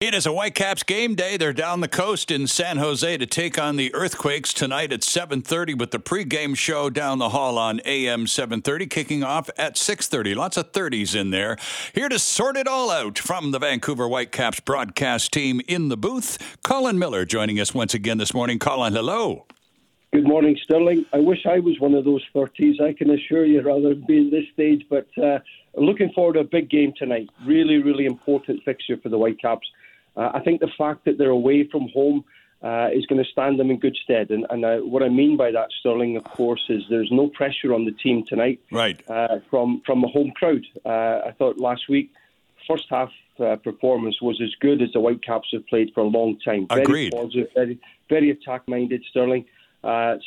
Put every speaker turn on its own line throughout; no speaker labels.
It is a Whitecaps game day. They're down the coast in San Jose to take on the Earthquakes tonight at 7:30 with the pregame show down the hall on AM 730 kicking off at 6:30. Lots of 30s in there. Here to sort it all out from the Vancouver Whitecaps broadcast team in the booth, Colin Miller joining us once again this morning. Colin, hello.
Good morning, Sterling. I wish I was one of those 30s. I can assure you, rather than be in this stage. But uh, looking forward to a big game tonight. Really, really important fixture for the Whitecaps. Uh, I think the fact that they're away from home uh, is going to stand them in good stead. And, and uh, what I mean by that, Sterling, of course, is there's no pressure on the team tonight
right.
Uh, from from a home crowd. Uh, I thought last week, first half uh, performance was as good as the Whitecaps have played for a long time.
Very Agreed.
positive, very, very attack minded, Sterling.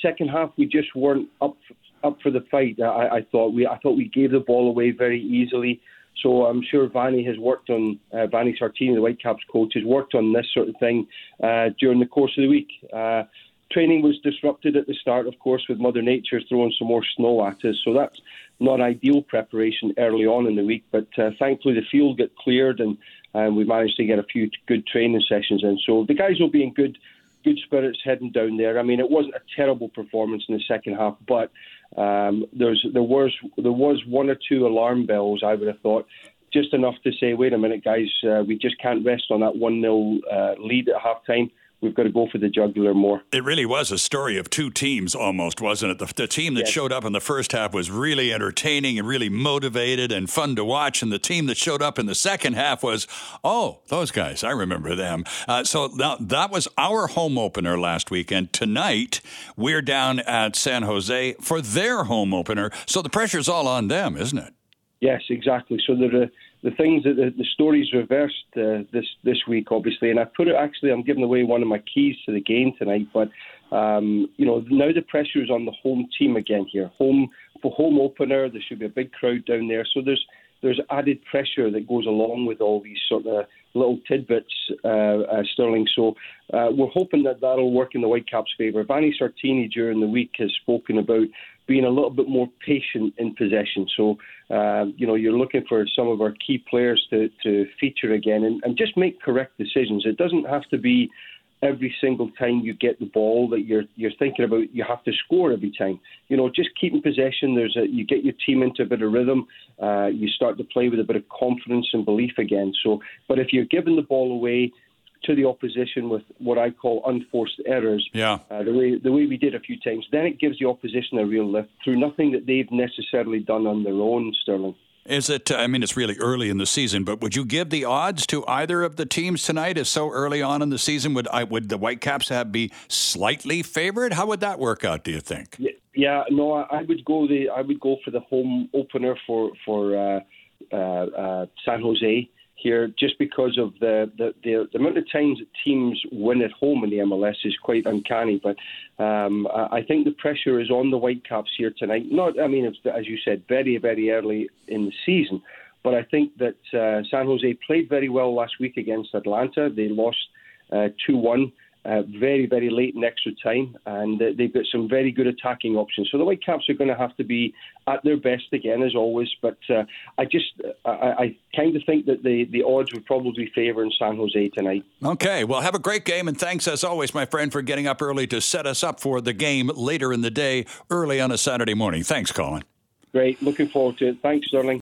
second half, we just weren't up up for the fight. I, I thought we I thought we gave the ball away very easily. So I'm sure Vanni has worked on, uh, Vanni Sartini, the Whitecaps coach, has worked on this sort of thing uh, during the course of the week. Uh, training was disrupted at the start, of course, with Mother Nature throwing some more snow at us. So that's not ideal preparation early on in the week. But uh, thankfully, the field got cleared and um, we managed to get a few good training sessions in. So the guys will be in good good spirits heading down there. I mean, it wasn't a terrible performance in the second half, but um, there's there was there was one or two alarm bells. I would have thought just enough to say, wait a minute, guys, uh, we just can't rest on that one 0 uh, lead at half time we've got to go for the jugular more.
It really was a story of two teams almost, wasn't it? The, the team that yes. showed up in the first half was really entertaining and really motivated and fun to watch. And the team that showed up in the second half was, oh, those guys, I remember them. Uh, so now that was our home opener last weekend. Tonight, we're down at San Jose for their home opener. So the pressure's all on them, isn't it?
Yes, exactly. So there are the things that the, the stories reversed uh, this this week, obviously, and I put it actually. I'm giving away one of my keys to the game tonight, but um, you know now the pressure is on the home team again here. Home for home opener, there should be a big crowd down there, so there's there's added pressure that goes along with all these sort of little tidbits, uh, uh, Sterling. So uh, we're hoping that that'll work in the Whitecaps' favour. Vanni Sartini during the week has spoken about being a little bit more patient in possession. So, uh, you know, you're looking for some of our key players to, to feature again and, and just make correct decisions. It doesn't have to be every single time you get the ball that you're you're thinking about you have to score every time. You know, just keeping possession. There's a you get your team into a bit of rhythm. Uh, you start to play with a bit of confidence and belief again. So, but if you're giving the ball away to the opposition with what I call unforced errors.
Yeah.
Uh, the way the way we did a few times, then it gives the opposition a real lift through nothing that they've necessarily done on their own. Sterling.
Is it? I mean, it's really early in the season, but would you give the odds to either of the teams tonight? Is so early on in the season, would I would the Whitecaps have be slightly favored? How would that work out? Do you think?
Yeah, no, I would go the I would go for the home opener for for uh, uh, uh, San Jose here just because of the, the, the, the, amount of times that teams win at home in the MLS is quite uncanny. But um, I think the pressure is on the Whitecaps here tonight. Not, I mean, as you said, very, very early in the season. But I think that uh, San Jose played very well last week against Atlanta. They lost uh, 2 uh, 1 uh, very, very late in extra time, and uh, they've got some very good attacking options. So the Whitecaps are going to have to be at their best again, as always. But uh, I just, I, I kind of think that the, the odds would probably favour in San Jose tonight.
Okay, well, have a great game, and thanks as always, my friend, for getting up early to set us up for the game later in the day, early on a Saturday morning. Thanks, Colin.
Great, looking forward to it. Thanks, Sterling.